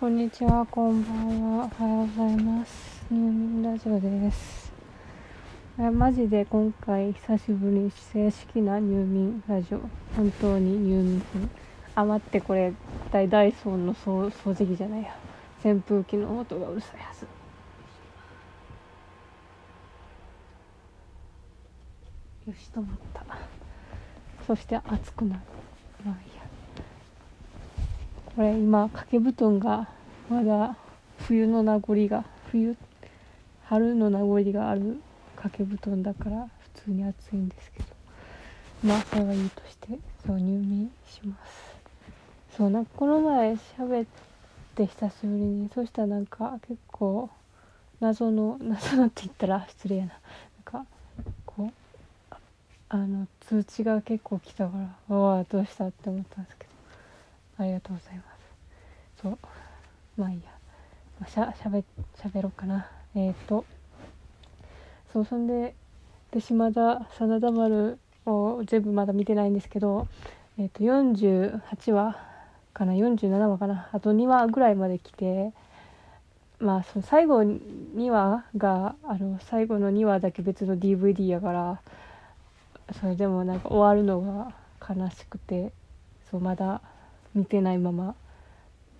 こんにちは、こんばんは。おはようございます。入眠ラジオです。えマジで今回久しぶりに正式な入眠ラジオ。本当に入眠する。あ、待って、これ、大ダイソンの掃掃除機じゃないや。扇風機の音がうるさいはず。よし、止まった。そして暑くなる。まあいいや。これ今掛け布団がまだ冬の名残が冬春の名残がある掛け布団だから普通に暑いんですけどまあそれはいいとしてそう入眠しますそうなんかこの前喋って久しぶりにそしたらなんか結構謎の謎のって言ったら失礼やななんかこうあの通知が結構来たからうわどうしたって思ったんですけどありがとうございます。そう、まあいいや。しゃ、しゃべ、しゃべろうかな。えっ、と、そう、そんで、私まだ、真田丸を全部まだ見てないんですけど、えっ、と、48話かな、47話かな、あと2話ぐらいまで来て、まあ、その最後2話が、あの、最後の2話だけ別の DVD やから、それでもなんか終わるのが悲しくて、そう、まだ、見てないまま。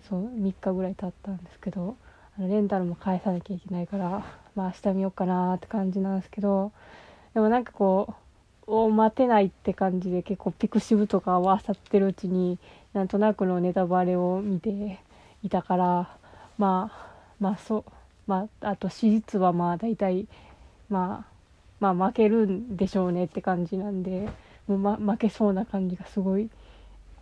そう3日ぐらい経ったんですけどあのレンタルも返さなきゃいけないから まあ明日見ようかなって感じなんですけどでもなんかこうお待てないって感じで結構ピクシブとかを漁ってるうちになんとなくのネタバレを見ていたからまあまあそうまああと史実はまあ大体まあまあ負けるんでしょうねって感じなんでもう、ま、負けそうな感じがすごい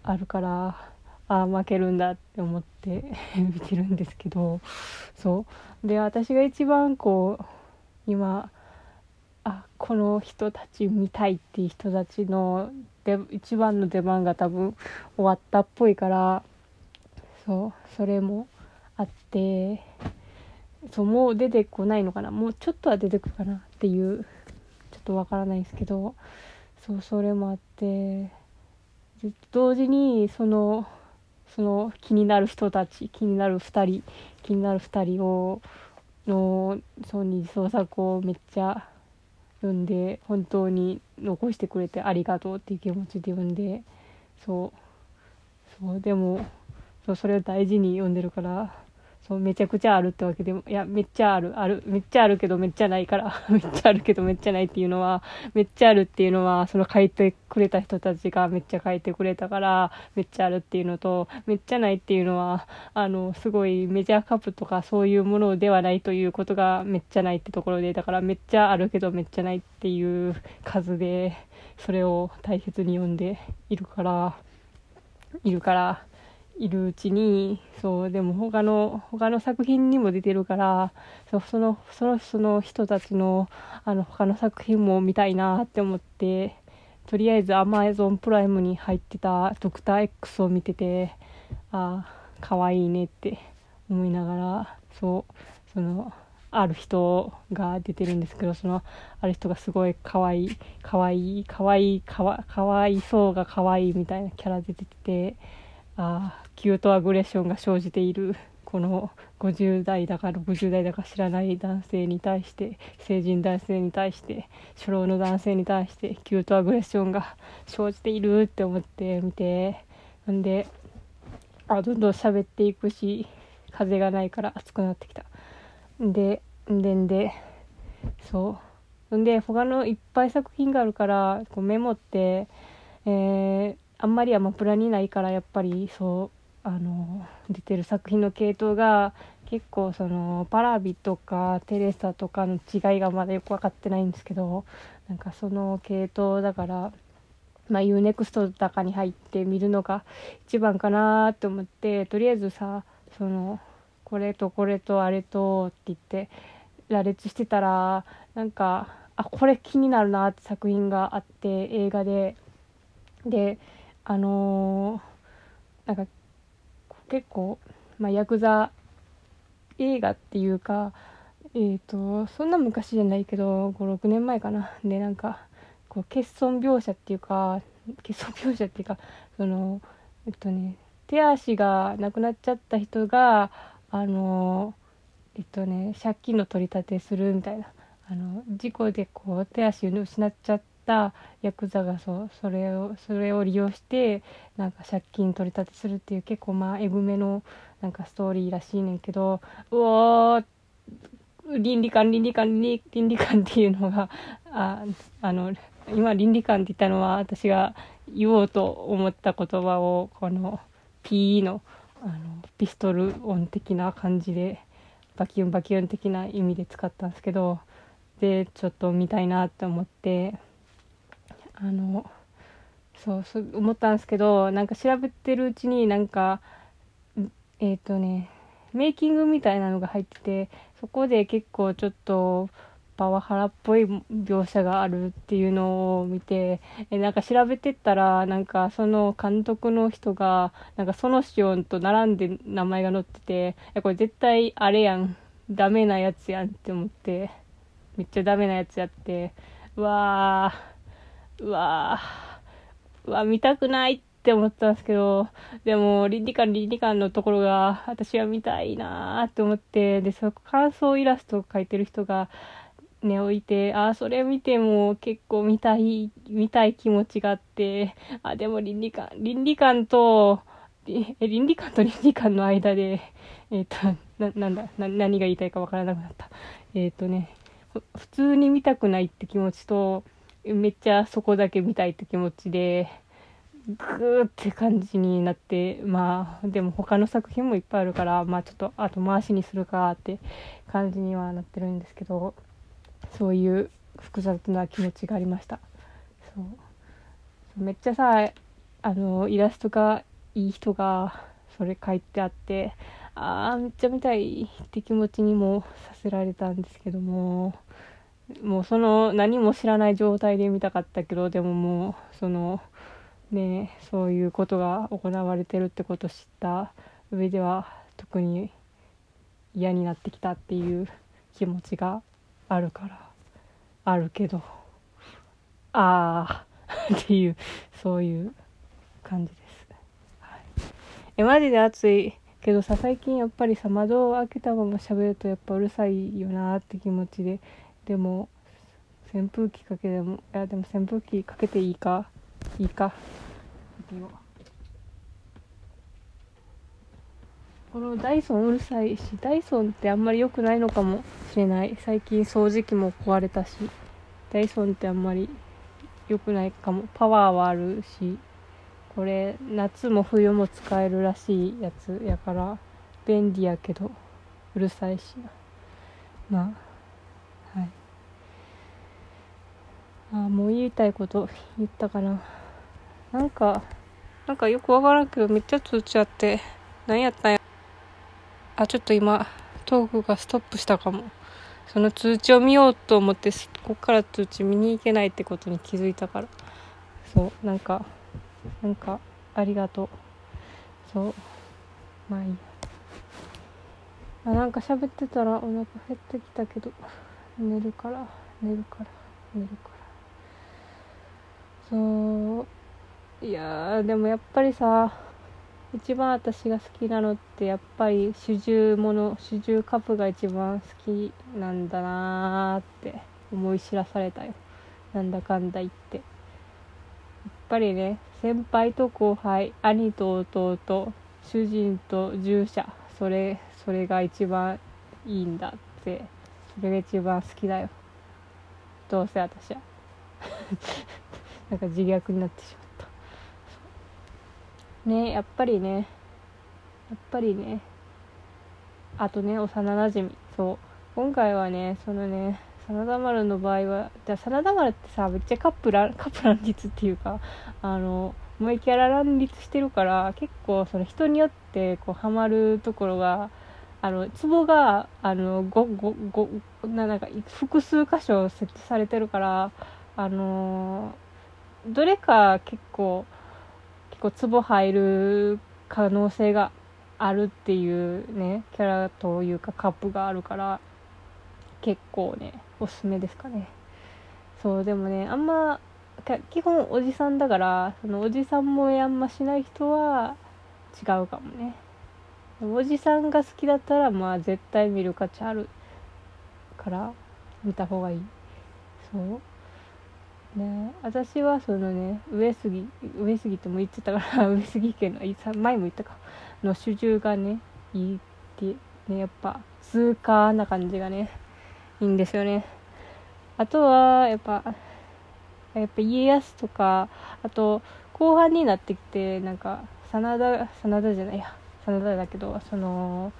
あるからあ負けるんだって思って 見てるんですけどそう。で私が一番こう今あこの人たち見たいっていう人たちので一番の出番が多分終わったっぽいからそうそれもあってそうもう出てこないのかな。もうちょっとは出てくるかなっていうちょっとわからないですけどそうそれもあって同時にそのその気になる人たち気になる2人気になる2人をのそう二次創作をめっちゃ読んで本当に残してくれてありがとうっていう気持ちで読んでそう。そうでもそうそれを大事に読んでるからそうめちゃくちゃあるってわけでもいやめっちゃある。あるめっちゃあるけどめっちゃないから。めっちゃあるけどめっちゃないっていうのはめっちゃあるっていうのはその書いてくれた人たちがめっちゃ書いてくれたからめっちゃあるっていうのとめっちゃないっていうのはあのすごいメジャーカップとかそういうものではないということがめっちゃないってところでだからめっちゃあるけどめっちゃないっていう数でそれを大切に読んでいるからいるからいるうちにそうでも他の他の作品にも出てるからそうそのそのその人たちのあの他の作品も見たいなって思ってとりあえず Amazon プライムに入ってた「ドクター X」を見ててああ可愛いねって思いながらそうそのある人が出てるんですけどそのある人がすごい可愛い可愛い可愛いかわかわいそうが可愛いみたいなキャラ出ててあ cute aggression が生じている。この50代だか60代だか知らない男性に対して成人男性に対して初老の男性に対して cute aggression が生じているって思って見て。んであどんどん喋っていくし風がないから暑くなってきた。んでんでんでそう。んで、他のいっぱい作品があるから、こうメモって、えー、あんまりアマプラにないから、やっぱりそう、あの、出てる作品の系統が、結構その、パラビとかテレサとかの違いがまだよく分かってないんですけど、なんかその系統だから、まあ、UNEXT とかに入って見るのが一番かなと思ってとりあえずさそのこれとこれとあれとって言って羅列してたらなんかあこれ気になるなって作品があって映画で。であのーなんか結構、まあ、ヤクザ映画っていうかえっ、とそんな昔じゃないけど56年前かな。でなんかこう欠損描写っていうか欠損描写っていうかそのえっとね手足がなくなっちゃった人があのえっとね借金の取り立てするみたいな。あの事故でこう手足を失っちゃったヤクザがそうそれをそれを利用してなんか借金取り立てするっていう結構まあえぐめのなんかストーリーらしいねんけどうおー倫理観倫理観倫理観っていうのがああの今倫理観って言ったのは私が言おうと思った言葉をこの P のあのピストル音的な感じでバキュンバキュン的な意味で使ったんですけどでちょっと見たいなって思ってあのそう思ったんですけどなんか調べてるうちになんかえっ、ー、とねメイキングみたいなのが入っててそこで結構ちょっとパワハラっぽい描写があるっていうのを見てえなんか調べてったらなんかその監督の人がなんかそのシオンと並んで名前が載っててこれ絶対あれやんダメなやつやんって思ってめっちゃダメなやつやってうわー。うわーうわ見たくないって思ったんですけどでも倫理観倫理観のところが私は見たいなーって思ってでその感想イラストを描いてる人がね、置いて、ああ、それ見ても結構見たい、見たい気持ちがあって、あ、でも倫理観、倫理観と、倫理観と倫理観の間で、えっ、ー、と、な、なんだ、な、何が言いたいかわからなくなった。えっ、ー、とね、普通に見たくないって気持ちと、めっちゃそこだけ見たいって気持ちで、グーって感じになって、まあ、でも他の作品もいっぱいあるから、まあちょっと後回しにするかって感じにはなってるんですけど、そういう複雑な気持ちがありました。そう。めっちゃさあのイラストがいい人がそれ書いてあってああめっちゃ見たいって気持ちにもさせられたんですけどももうその何も知らない状態で見たかったけどでももうそのねそういうことが行われてるってことを知った上では特に嫌になってきたっていう気持ちがあるからあるけどああ っていうそういう感じです、はい、えマジで暑いけどさ最近やっぱりさ窓を開けたまま喋るとやっぱうるさいよなって気持ちででも扇風機かけてもいやでも扇風機かけていいか？いいか？このダイソンうるさいし、ダイソンってあんまり良くないのかもしれない。最近掃除機も壊れたし、ダイソンってあんまり良くないかも。パワーはあるし、これ夏も冬も使えるらしいやつやから、便利やけど、うるさいし。まあ、はい。あもう言いたいこと言ったかな。なんか、なんかよくわからんけどめっちゃ通知あって、何やったんや。あ、ちょっと今、トークがストップしたかも。その通知を見ようと思って、こっから通知見に行けないってことに気づいたから。そう、なんか、なんか、ありがとう。そう。まあいいや。あ、なんか喋ってたらお腹減ってきたけど、寝るから、寝るから、寝るから。そう。いやでもやっぱりさ、一番私が好きなのってやっぱり主従もの主従カップが一番好きなんだなーって思い知らされたよ。なんだかんだ言って。やっぱりね先輩と後輩兄と弟主人と従者それそれが一番いいんだってそれが一番好きだよ。どうせ私は。なんか自虐になってしまうねやっぱりね。やっぱりね。あとね幼なじみそう。今回はねそのね真田丸の場合はじゃ真田丸ってさめっちゃカップラカップ乱立っていうかあの萌えキャラ乱立してるから結構その人によってこうハマるところがあのツボがあのごごごななんか複数箇所設置されてるからあのどれか結構結構ツボ入る可能性があるっていうねキャラというかカップがあるから結構ねおすすめですかね。そうでもねあんま基本おじさんだからそのおじさんもえあんましない人は違うかもね。おじさんが好きだったらまあ絶対見る価値あるから見た方がいい。そう。ね。私はそのね上杉上杉っても言ってたから 上杉家の前も言ったか。の主従がねいいってねやっぱ通過な感じがねいいんですよね。あとはやっぱやっぱ家康とかあと後半になってきてなんか真田真田じゃないや。真田だけどその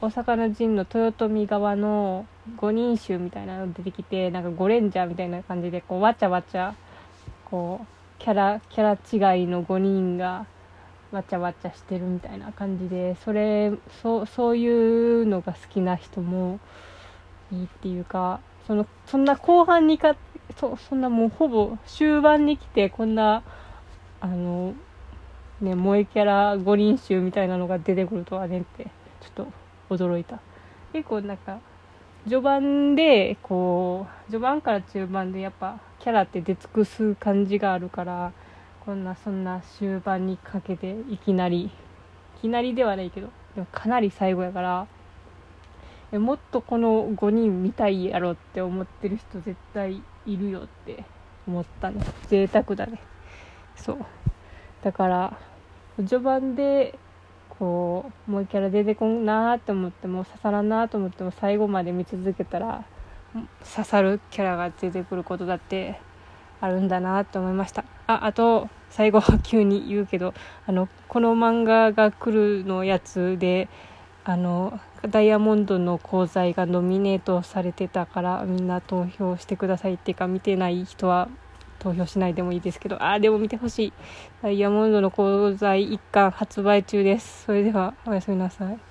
大阪の陣の豊臣側の五人衆みたいなの出てきてなんかゴレンジャーみたいな感じでこうわちゃわちゃこうキャラキャラ違いの5人がわちゃわちゃしてるみたいな感じでそれそそういうのが好きな人もいいっていうかそのそんな後半にかそそんなもうほぼ終盤に来てこんなあのね萌えキャラ五人衆みたいなのが出てくるとはねってちょっと驚いた。結構なんか序盤でこう序盤から中盤でやっぱキャラって出尽くす感じがあるからこんなそんな終盤にかけていきなりいきなりではないけどでもかなり最後やからもっとこの5人見たいやろって思ってる人絶対いるよって思ったね。贅沢だね。そう。だから序盤でこうもうキャラ出てこんなーって思っても刺さらんなーと思っても最後まで見続けたら刺さるキャラが出てくることだってあるんだなって思いました。ああと最後急に言うけどあのこの漫画が来るのやつであのダイヤモンドの講座がノミネートされてたからみんな投票してくださいっていうか見てない人は投票しないでもいいですけどああでも見てほしい。ダイヤモンドの鉱材一巻発売中です。それではおやすみなさい。